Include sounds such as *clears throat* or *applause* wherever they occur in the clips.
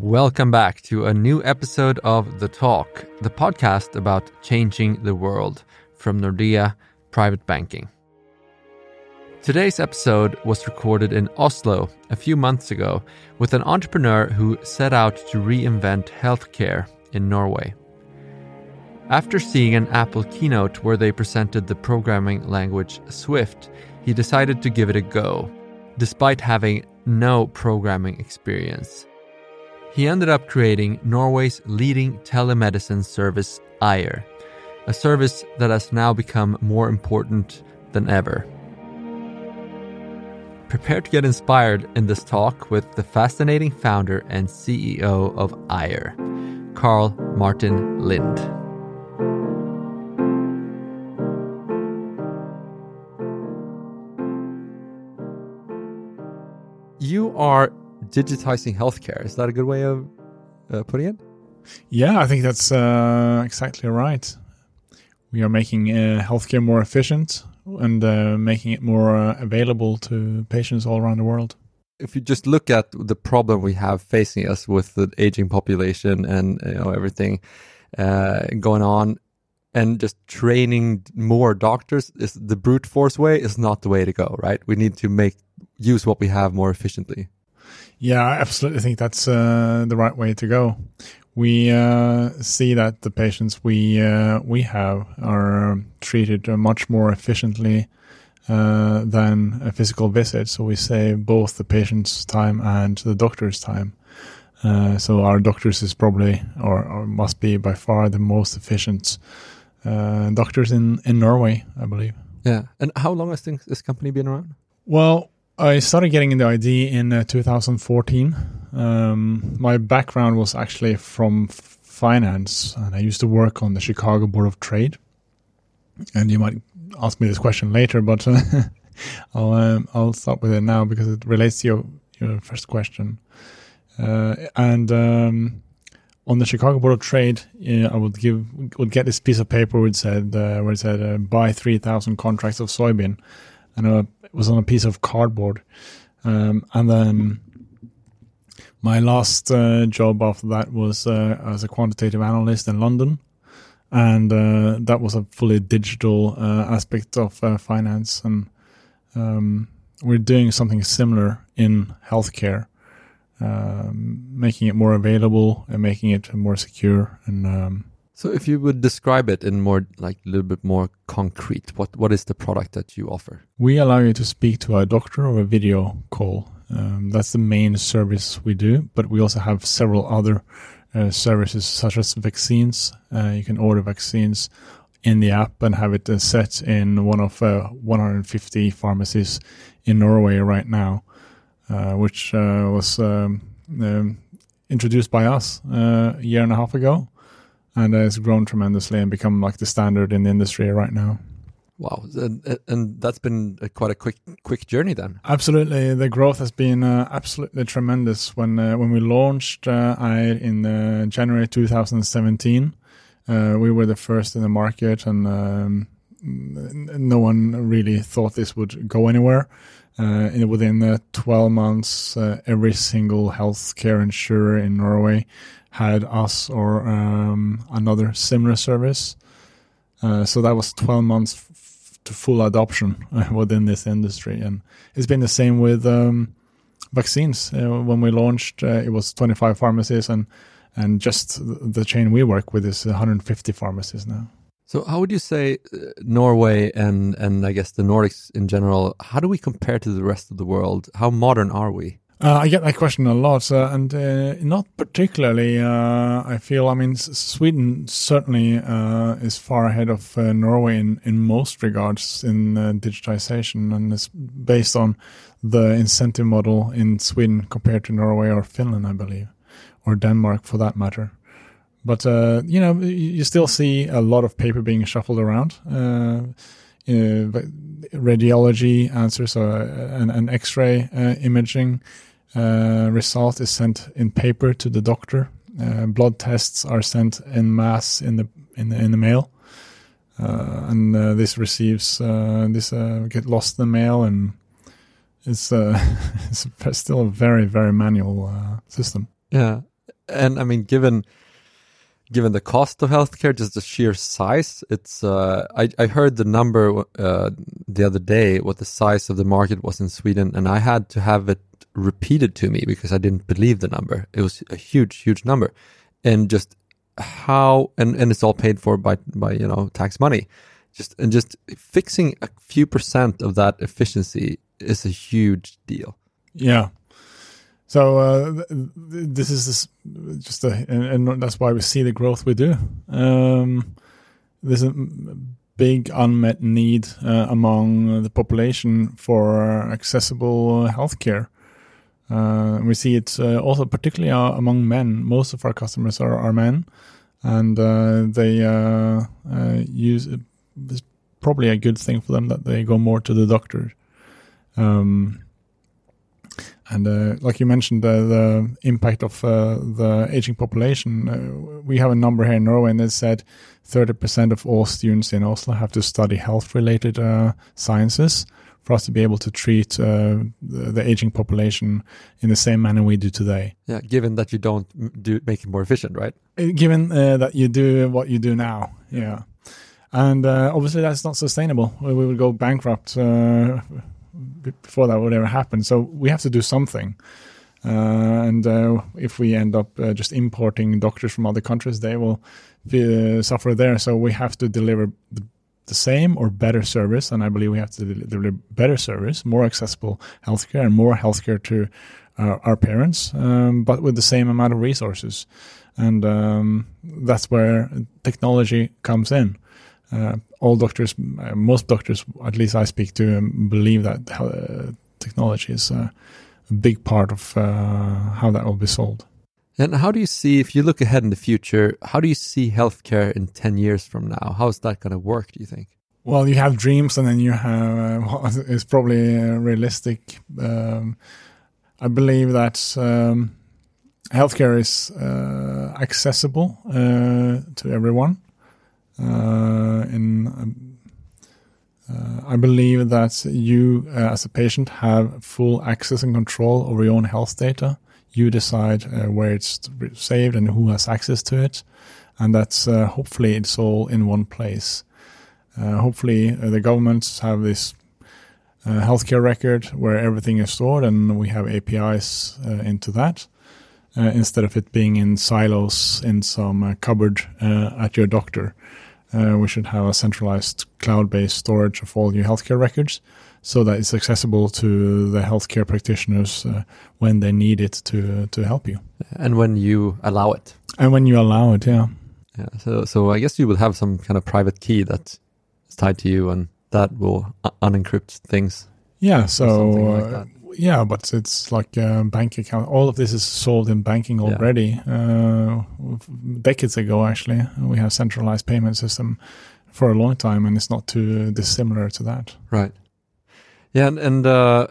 Welcome back to a new episode of The Talk, the podcast about changing the world from Nordea Private Banking. Today's episode was recorded in Oslo a few months ago with an entrepreneur who set out to reinvent healthcare in Norway. After seeing an Apple keynote where they presented the programming language Swift, he decided to give it a go, despite having no programming experience. He ended up creating Norway's leading telemedicine service, Eyr, a service that has now become more important than ever. Prepare to get inspired in this talk with the fascinating founder and CEO of Eyr, Carl Martin Lind. You are digitizing healthcare. Is that a good way of uh, putting it? Yeah, I think that's uh, exactly right. We are making uh, healthcare more efficient and uh, making it more uh, available to patients all around the world. If you just look at the problem we have facing us with the aging population and you know everything uh, going on, and just training more doctors is the brute force way is not the way to go. Right? We need to make use what we have more efficiently. Yeah, I absolutely think that's uh, the right way to go. We uh, see that the patients we uh, we have are treated much more efficiently uh, than a physical visit. So we save both the patient's time and the doctor's time. Uh, so our doctors is probably or, or, must be by far the most efficient uh, doctors in in Norway, I believe. Yeah, and how long has this company been around? Well, I started getting into ID in uh, 2014. Um, my background was actually from finance, and I used to work on the Chicago Board of Trade. And you might ask me this question later, but uh, *laughs* I'll um, I'll start with it now because it relates to your your first question. Uh, and um, on the Chicago Board of Trade, I would give would get this piece of paper which said uh, where it said uh, buy three thousand contracts of soybean, and uh, it was on a piece of cardboard. Um, and then my last uh, job after that was uh, as a quantitative analyst in London. And uh, that was a fully digital uh, aspect of uh, finance. And um, we're doing something similar in healthcare, um, making it more available and making it more secure and um, so if you would describe it in more like a little bit more concrete, what what is the product that you offer? We allow you to speak to a doctor or a video call. Um, that's the main service we do, but we also have several other uh, services such as vaccines. Uh, you can order vaccines in the app and have it uh, set in one of uh, 150 pharmacies in Norway right now, uh, which uh, was um, um, introduced by us a year and a half ago and uh, it's grown tremendously and become like the standard in the industry right now. Wow, and, and that's been a, quite a quick quick journey then. Absolutely, the growth has been uh, absolutely tremendous. When uh, when we launched uh, Eyr in uh, January 2017, uh, we were the first in the market, and um, no one really thought this would go anywhere. Uh, within 12 months, every single healthcare insurer in Norway had us or um, another similar service. Uh, so that was 12 months f- to full adoption within this industry. And it's been the same with um, vaccines. Uh, when we launched, uh, it was 25 pharmacies, and, and just the chain we work with is 150 pharmacies now. So, how would you say uh, Norway and, and I guess the Nordics in general, how do we compare to the rest of the world? How modern are we? Uh, I get that question a lot, uh, and uh, not particularly. Uh, I feel, I mean, Sweden certainly uh, is far ahead of uh, Norway in, in most regards in digitization, and it's based on the incentive model in Sweden compared to Norway or Finland, I believe, or Denmark for that matter. But you know, you still see a lot of paper being shuffled around. radiology answers, uh, an, an X-ray imaging uh, result is sent in paper to the doctor. Uh, blood tests are sent in mass in the in the, in the mail, uh, and uh, this receives uh, this uh, get lost in the mail, and it's *laughs* it's still a very very manual system. Yeah, and I mean, given given the cost of healthcare, just the sheer size, it's. Uh, I I heard the number uh, the other day what the size of the market was in Sweden, and I had to have it repeated to me because I didn't believe the number. It was a huge, huge number, and just how and and it's all paid for by by you know tax money. Just and just fixing a few percent of that efficiency is a huge deal. Yeah. So uh, th- th- this is just a, and, and, that's why we see the growth we do. Um, there's a big unmet need uh, among the population for accessible healthcare. Uh, we see it uh, also particularly uh, among men. Most of our customers are, are men, and uh, they use it's probably a good thing for them that they go more to the doctor. Um, and uh, like you mentioned, uh, the impact of uh, the aging population, uh, we have a number here in Norway, and it said 30% of all students in Oslo have to study health-related uh, sciences for us to be able to treat uh, the, the, aging population in the same manner we do today. Yeah, given that you don't do make it more efficient, right? Given that you do what you do now, yeah. And obviously, that's not sustainable. We would go bankrupt before that would ever happen. So we have to do something. Uh, and uh, if we end up uh, just importing doctors from other countries, they will be, uh, suffer there. So we have to deliver the, the, same or better service. And I believe we have to deliver better service, more accessible healthcare, and more healthcare to uh, our parents, um, but with the same amount of resources. And um, that's where technology comes in. Uh, all doctors, uh, most doctors, at least I speak to, um, believe that uh, technology is a big part of how that will be sold. And how do you see, if you look ahead in the future, how do you see healthcare in 10 years from now? How is that going to work, do you think? Well, you have dreams and then you have uh, is probably uh, realistic. Um, I believe that um, healthcare is uh, accessible to everyone. Uh, in um, uh, I believe that you, uh, as a patient, have full access and control over your own health data. You decide where it's saved and who has access to it, and that's hopefully it's all in one place. hopefully, the governments have this uh, healthcare record where everything is stored and we have APIs uh, into that uh, instead of it being in silos in some cupboard at your doctor. Uh, we should have a centralized cloud-based storage of all your healthcare records so that it's accessible to the healthcare practitioners uh, when they need it to to help you. And when you allow it. And when you allow it, yeah. Yeah. So so I guess you will have some kind of private key that is tied to you, and that will unencrypt things. Yeah. So like yeah, but it's like a bank account. All of this is sold in banking already. Yeah. Uh, decades ago, actually, we have centralized payment system for a long time, and it's not too dissimilar to that. Right. Yeah, and, and uh,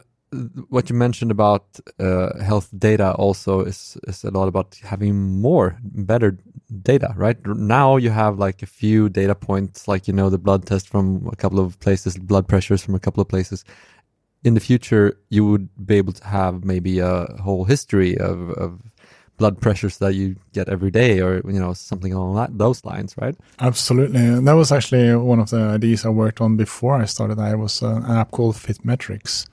what you mentioned about uh, health data also is is a lot about having more, better data. Right now, you have like a few data points, like you know the blood test from a couple of places, blood pressures from a couple of places, in the future you would be able to have maybe a whole history of, of blood pressures that you get every day or you know something along that, those lines right? Absolutely. And that was actually one of the ideas i worked on before i started. I was uh, an app called fitmetrics.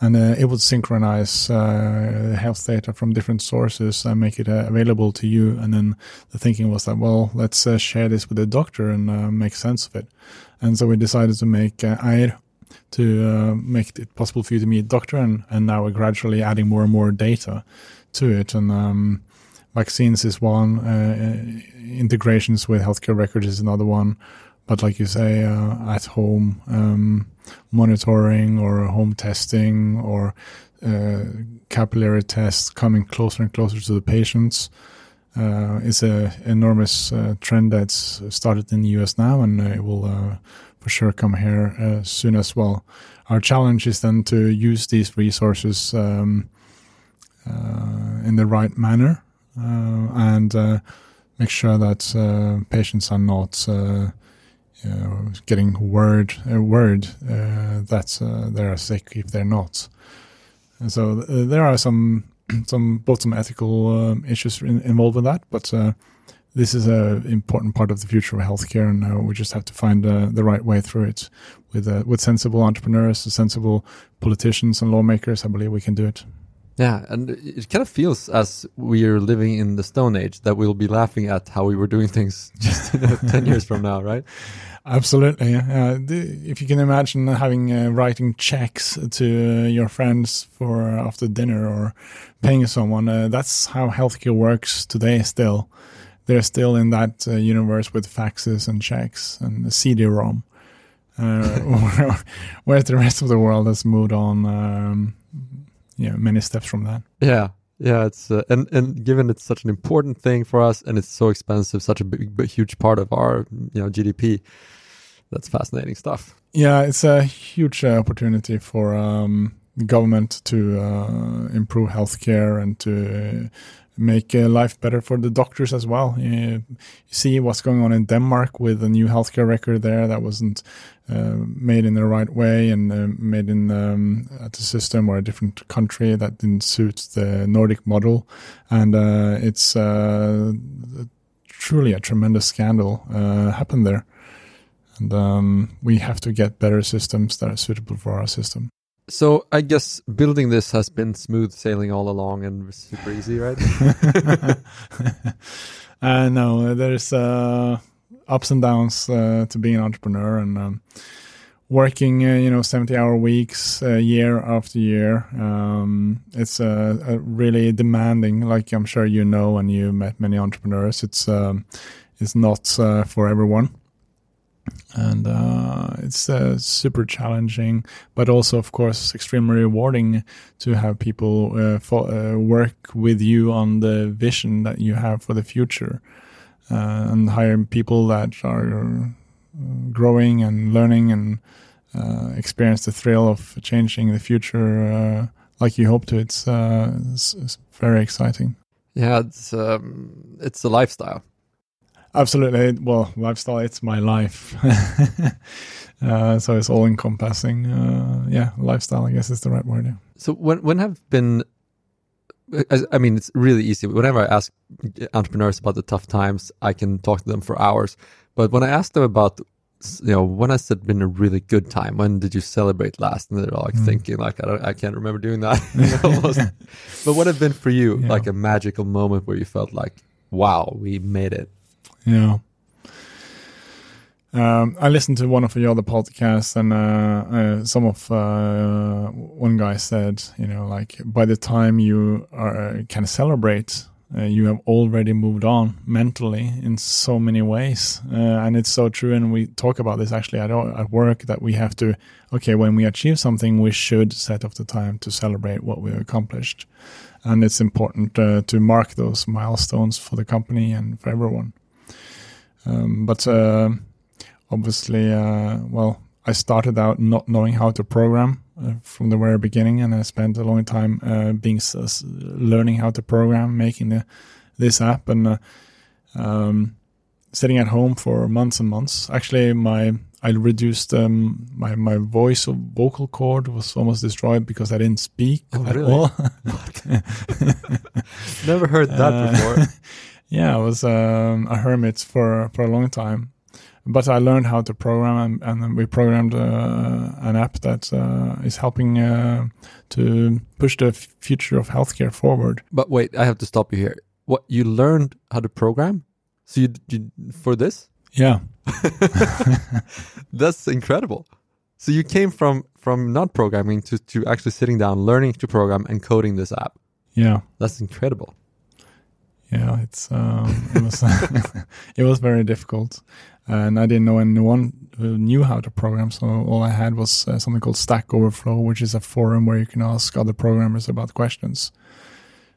And uh, it would synchronize uh, health data from different sources and make it uh, available to you. And then the thinking was that well let's uh, share this with the doctor and uh, make sense of it. And so we decided to make uh, Eyr to make it possible for you to meet a doctor, and, and now we're gradually adding more and more data to it. And um, vaccines is one, uh, integrations with healthcare records is another one. But like you say, uh, at home um, monitoring or home testing or uh, capillary tests coming closer and closer to the patients. Uh, is an enormous uh, trend that's started in the US now, and it will uh, for sure come here uh, soon as well. Our challenge is then to use these resources um, uh, in the right manner uh, and uh, make sure that uh, patients are not you know, getting word word that they are sick if they're not. And so there are some *clears throat* some both some ethical um, issues in, involved with that, but uh, this is an important part of the future of healthcare, and uh, we just have to find uh, the right way through it with uh, with sensible entrepreneurs, sensible politicians, and lawmakers. I believe we can do it. Yeah, and it kind of feels as we are living in the Stone Age that we'll be laughing at how we were doing things *laughs* just you *laughs* know, ten years from now, right? Absolutely. Uh, if you can imagine having uh, writing checks to uh, your friends for after dinner or paying someone, uh, that's how healthcare works today. Still, they're still in that uh, universe with faxes and checks and CD-ROM, uh, *laughs* whereas the rest of the world has moved on. Um, yeah, many steps from that. Yeah, yeah, it's uh, and and given it's such an important thing for us, and it's so expensive, such a big, big, huge part of our you know GDP. That's fascinating stuff. Yeah, it's a huge uh, opportunity for um, government to uh, improve healthcare and to make uh, life better for the doctors as well. You, see what's going on in Denmark with the new healthcare record there that wasn't uh, made in the right way and uh, made in um, at a system or a different country that didn't suit the Nordic model, and uh, it's uh, truly a tremendous scandal uh, happened there. And um, we have to get better systems that are suitable for our system. So I guess building this has been smooth sailing all along and super easy, right? *laughs* uh, no, there's uh, ups and downs uh, to being an entrepreneur and um, working, uh, you know, 70 hour weeks uh, year after year. Um, it's uh, really demanding, like I'm sure you know, and you met many entrepreneurs. It's um, it's not for everyone and uh, it's uh, super challenging, but also, of course, extremely rewarding to have people uh, fo- uh, work with you on the vision that you have for the future, uh, and hire people that are uh, growing and learning and experience the thrill of changing the future like you hope to. It's, it's, it's very exciting. Yeah, it's um, it's a lifestyle Absolutely. Well, lifestyle, it's my life. *laughs* uh, so it's all encompassing. Uh, yeah, lifestyle, I guess is the right word. Yeah. So when, when I've been, I mean, it's really easy. Whenever I ask entrepreneurs about the tough times, I can talk to them for hours. But when I ask them about, you know, when has it been a really good time? When did you celebrate last? And they're all like mm. thinking, like, I, don't, I can't remember doing that. *laughs* *laughs* but what have been for you, yeah. like a magical moment where you felt like, wow, we made it? Yeah. Um, I listened to one of your other podcasts, and uh, uh, some of uh, one guy said, you know, like by the time you are, can celebrate, uh, you have already moved on mentally in so many ways, uh, and it's so true. And we talk about this actually at, at work that we have to, okay, when we achieve something, we should set off the time to celebrate what we've accomplished, and it's important uh, to mark those milestones for the company and for everyone. Um, but uh, obviously, uh, well, I started out not knowing how to program uh, from the very beginning, and I spent a long time uh, being learning how to program, making the, this app, and uh, um, sitting at home for months and months. Actually, my I reduced um, my my voice vocal cord was almost destroyed because I didn't speak oh, at really? all. *laughs* *laughs* Never heard that *laughs* uh, before yeah, I was um, a hermit for for a long time. But I learned how to program, and, and we programmed uh, an app that uh, is helping uh, to push the future of healthcare forward. But wait, I have to stop you here. What you learned how to program? So you, you for this? Yeah, *laughs* that's incredible. So you came from from not programming to to actually sitting down, learning to program, and coding this app. Yeah, that's incredible yeah, it's um, it was *laughs* it was very difficult, and I didn't know anyone who knew how to program. So all I had was uh, something called Stack Overflow, which is a forum where you can ask other programmers about questions.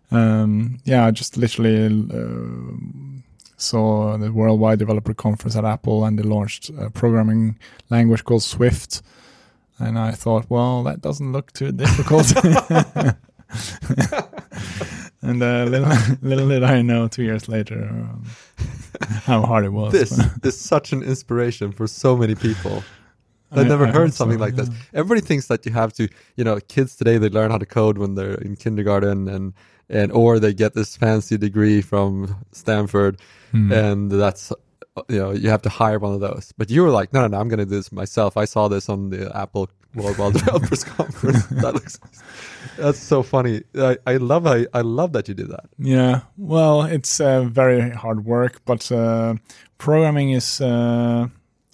Um, yeah, I just literally uh, saw the Worldwide Developer Conference at Apple, and they launched a programming language called Swift. And I thought, well, that doesn't look too difficult. *laughs* *laughs* and uh, little, *laughs* little did I know, two years later, um, how hard it was. This is such an inspiration for so many people. I, I- never I heard hope so, something like this. Everybody thinks that you have to, you know, kids today they learn how to code when they're in kindergarten and and or they get this fancy degree from Stanford Hmm. and that's you know you have to hire one of those. But you were like, no, no, no, I'm going to do this myself. I saw this on the Apple Mobile Developers *laughs* Conference. That looks that's so funny. I, I love I, I love that you did that. Yeah, well, it's uh, very hard work, but uh, programming is. Uh,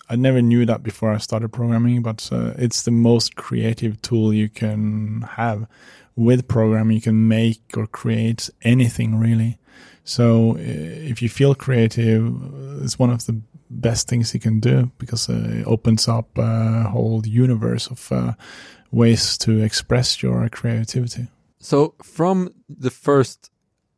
I never knew that before I started programming, but uh, it's the most creative tool you can have. With programming, you can make or create anything really. So uh, if you feel creative, it's one of the best things you can do because uh, it opens up a whole universe of uh, ways to express your creativity. So from the first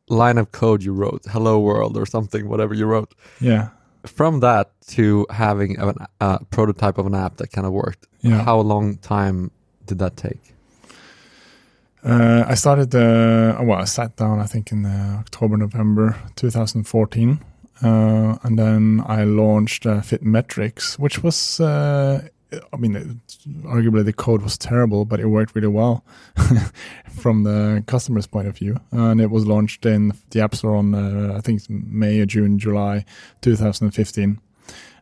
line of code you wrote, "Hello World" or something, whatever you wrote, Yeah. from that to having a uh, prototype of an app that kind of worked, Yeah. how long time did that take? Uh, I started, uh, well, I sat down, I think, in uh, October, November 2014. Uh, and then I launched uh, Fitmetrics, which was, uh, I mean, it, arguably the code was terrible, but it worked really well *laughs* from the customer's point of view. And it was launched in the App Store on, uh, I think, May, or June, July 2015.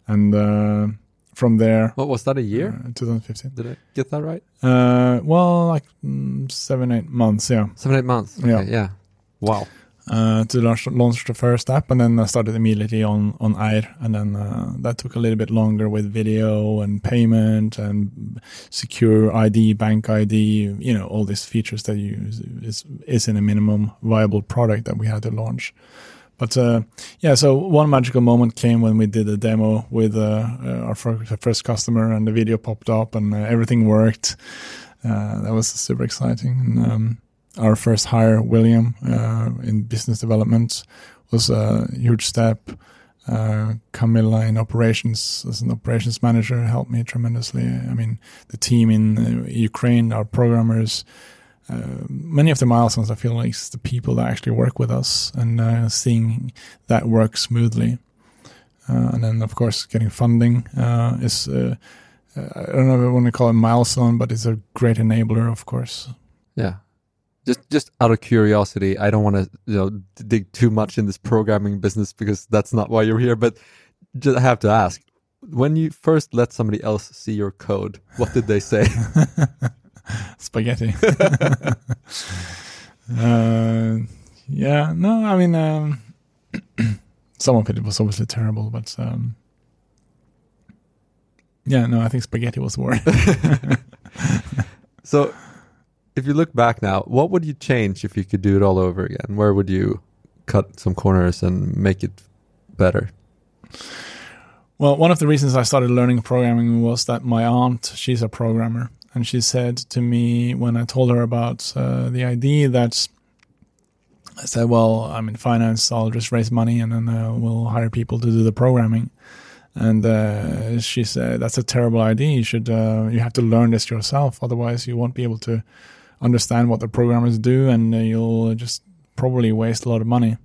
And uh, from there, What was that? A year? uh, 2015. Did I get that right? Uh, well, like mm, seven, eight months, yeah. Seven, eight months. Okay, Yeah. yeah. Wow. Uh, to launch, launch the first app, and then I started immediately on on Eyr, and then uh, that took a little bit longer with video and payment and secure ID, bank ID, you know, all these features that you is is in a minimum viable product that we had to launch. But uh, yeah, so one magical moment came when we did a demo with uh, uh, our first customer, and the video popped up, and uh, everything worked. Uh, that was super exciting. And, um, our first hire, William, uh, in business development, was a huge step. Uh, Camilla in operations, as an operations manager, helped me tremendously. I mean, the team in uh, Ukraine, our programmers, uh, many of the milestones, I feel like it's the people that actually work with us and uh, seeing that work smoothly. Uh, and then, of course, getting funding uh, is, I don't know if I want to call it a milestone, but it's a great enabler, of course. Yeah. Just just out of curiosity, I don't want to you know dig too much in this programming business because that's not why you're here. But just, I have to ask: when you first let somebody else see your code, what did they say? *laughs* spaghetti. *laughs* uh, yeah, no, I mean, um, *clears throat* some of it was obviously terrible, but um, yeah, no, I think spaghetti was the word. *laughs* so, if you look back now, what would you change if you could do it all over again? Where would you cut some corners and make it better? well, one of the reasons I started learning programming was that my aunt, she's a programmer, and she said to me when I told her about uh, the idea that I said, "Well, I'm in finance. I'll just raise money and then uh, we'll hire people to do the programming." And uh, she said, "That's a terrible idea. You should uh, you have to learn this yourself. Otherwise, you won't be able to understand what the programmers do, and uh, you'll just probably waste a lot of money."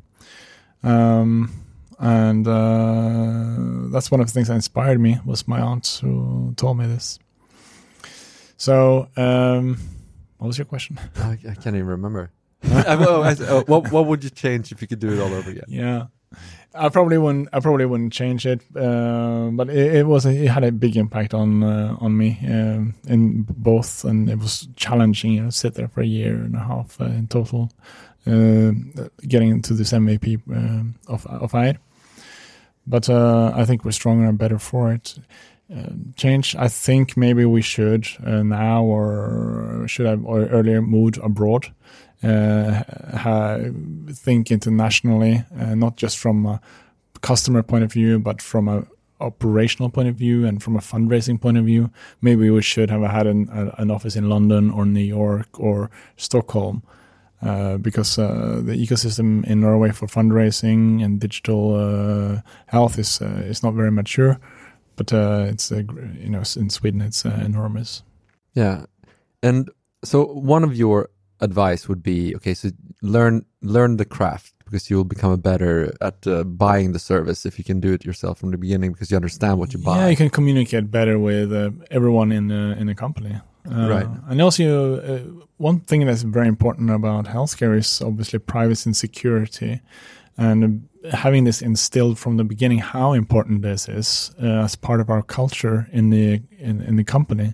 Um, and uh, that's one of the things that inspired me was my aunt who told me this. So, um, what was your question? I, I can't even remember. *laughs* *laughs* Well, I- uh, what what would you change if you could do it all over again? Yeah, I probably wouldn't. I probably wouldn't change it, uh, but it, it was. It had a big impact on uh, on me um, in both, and it was challenging. You know, sit there for a year and a half uh, in total, uh, getting into this MVP um of of Eyr. But uh, I think we're stronger and better for it. Uh, change. I think maybe we should uh, now, or should have or earlier moved abroad uh, think internationally, uh, not just from a customer point of view, but from a operational point of view and from a fundraising point of view. Maybe we should have had an, an office in London or New York or Stockholm. Uh, because uh, the ecosystem in Norway for fundraising and digital uh, health is uh, is not very mature, but uh, it's uh, you know in Sweden it's uh, enormous. Yeah, and so one of your advice would be okay. So learn learn the craft because you'll become a better at uh, buying the service if you can do it yourself from the beginning because you understand what you buy. Yeah, you can communicate better with uh, everyone in the in the company. Uh, Right. And also, uh, one thing that's very important about healthcare is obviously privacy and security, and having this instilled from the beginning how important this is uh, as part of our culture in the in, in the company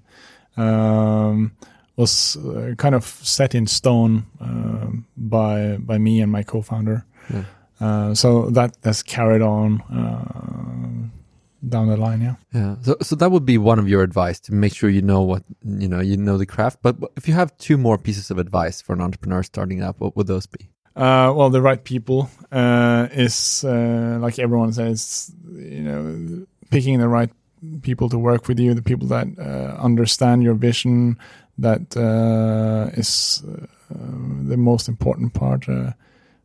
um, was uh, kind of set in stone um by by me and my co-founder. Yeah. Uh, so that has carried on uh, down the line. Yeah. Yeah. So, so that would be one of your advice to make sure you know what you know. You know the craft. But if you have two more pieces of advice for an entrepreneur starting up, what would those be? Uh, well, the right people uh, is uh, like everyone says, you know, picking the right people to work with you, the people that uh, understand your vision. That uh, is uh, the most important part. Uh,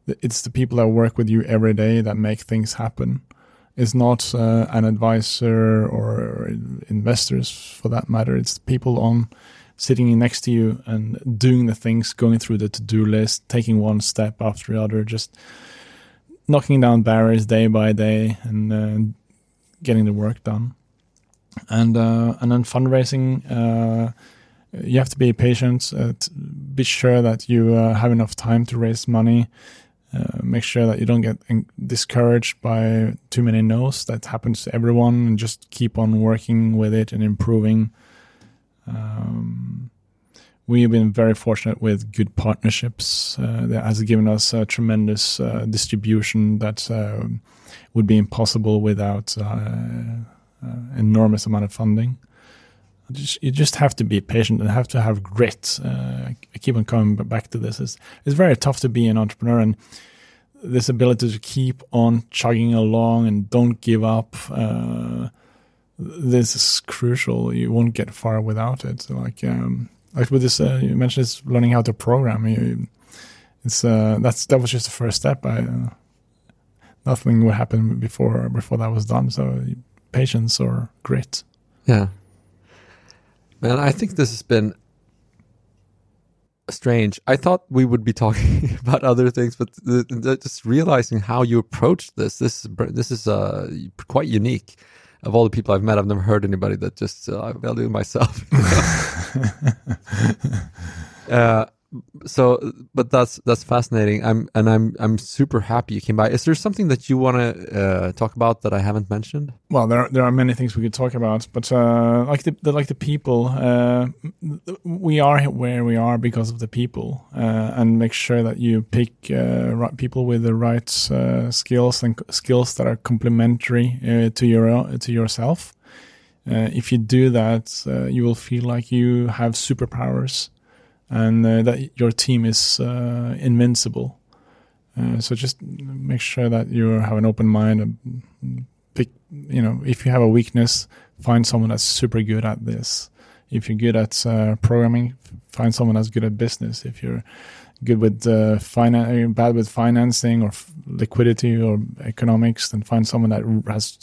it's the people that work with you every day that make things happen. It's not uh, an advisor or investors for that matter. It's the people on sitting next to you and doing the things, going through the to-do list, taking one step after the other, just knocking down barriers day by day and uh, getting the work done. And uh, and then fundraising, you have to be patient. Uh, be sure that you uh, have enough time to raise money. Uh, make sure that you don't get discouraged by too many no's. That happens to everyone, and just keep on working with it and improving. Um, we've been very fortunate with good partnerships uh, that has given us a tremendous uh, distribution that uh, would be impossible without uh, enormous amount of funding. You just have to be patient and have to have grit. Uh, I keep on coming back to this. It's, it's very tough to be an entrepreneur and this ability to keep on chugging along and don't give up. Uh, this is crucial. You won't get far without it. Like, um, like with this, uh, you mentioned this learning how to program. You, it's uh, that's that was just the first step. I, uh, nothing would happen before before that was done. So patience or grit. Yeah. Man, I think this has been strange. I thought we would be talking *laughs* about other things, but the, the, just realizing how you approach this, this is this is uh, quite unique. Of all the people I've met, I've never heard anybody that just uh, do it myself. *laughs* *laughs* uh, so, but that's that's fascinating. I'm and I'm I'm super happy you came by. Is there something that you want to uh, talk about that I haven't mentioned? Well, there there are many things we could talk about, but uh, like the, the like the people, uh, we are where we are because of the people, uh, and make sure that you pick uh, right people with the right uh, skills and skills that are complementary to your to yourself. Uh, if you do that, you will feel like you have superpowers, and uh, that your team is uh, invincible. Uh, so just make sure that you have an open mind and pick you know if you have a weakness find someone that's super good at this. If you're good at uh, programming find someone that's good at business. If you're good with uh, finan- bad with financing or liquidity or economics then find someone that has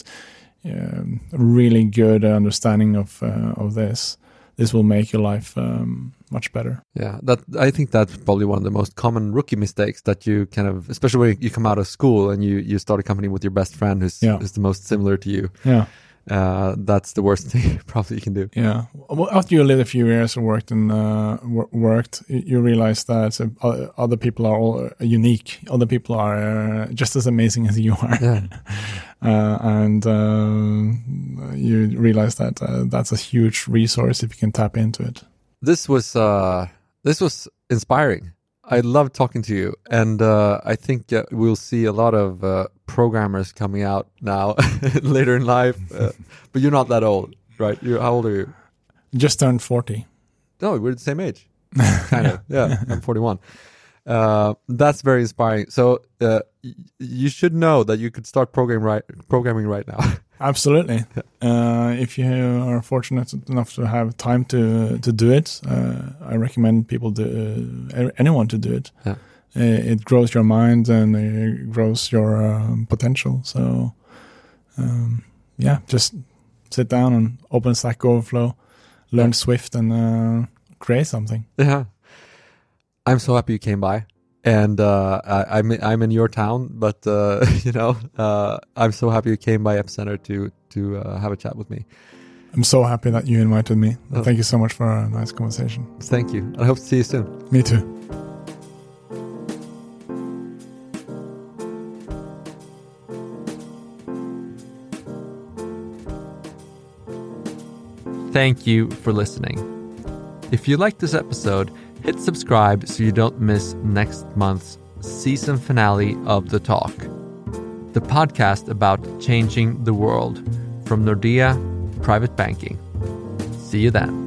um, really good understanding of uh, of this this will make your life um, much better Yeah, that I think that's probably one of the most common rookie mistakes that you kind of, especially when you come out of school and you you start a company with your best friend who's Yeah. who's the most similar to you. yeah Uh, that's the worst *laughs* thing probably you can do. Yeah. Well, after you lived a few years and worked and uh, worked, you realize that uh, other people are all uh, unique. Other people are uh, just as amazing as you are, Yeah, *laughs* uh, and you realize that uh, that's a huge resource if you can tap into it. this was uh, this was inspiring. I love talking to you, and uh, I think uh, we'll see a lot of uh, programmers coming out now *laughs* later in life. Uh, *laughs* but you're not that old, right? You're, how old are you? Just turned forty. No, we're the same age. kind of. *laughs* Yeah, I'm 41. Uh, that's very inspiring. So uh, y- you should know that you could start program right, programming right now. *laughs* Absolutely. Uh, if you are fortunate enough to have time to to do it, uh, I recommend people to uh, anyone to do it. Yeah. Uh, it grows your mind and it grows your um, potential. So, um, yeah, just sit down and open Stack Overflow, learn Swift, and uh, create something. yeah. I'm so happy you came by. and uh, I, am I'm, I'm in your town, but uh, *laughs* you know uh, I'm so happy you came by Epicenter to to uh, have a chat with me. I'm so happy that you invited me. Oh. Thank you so much for a nice conversation. Thank you. I hope to see you soon. Me too. Thank you for listening. If you liked this episode, hit subscribe so you don't miss next month's season finale of The Talk, the podcast about changing the world from Nordea Private Banking. See you then.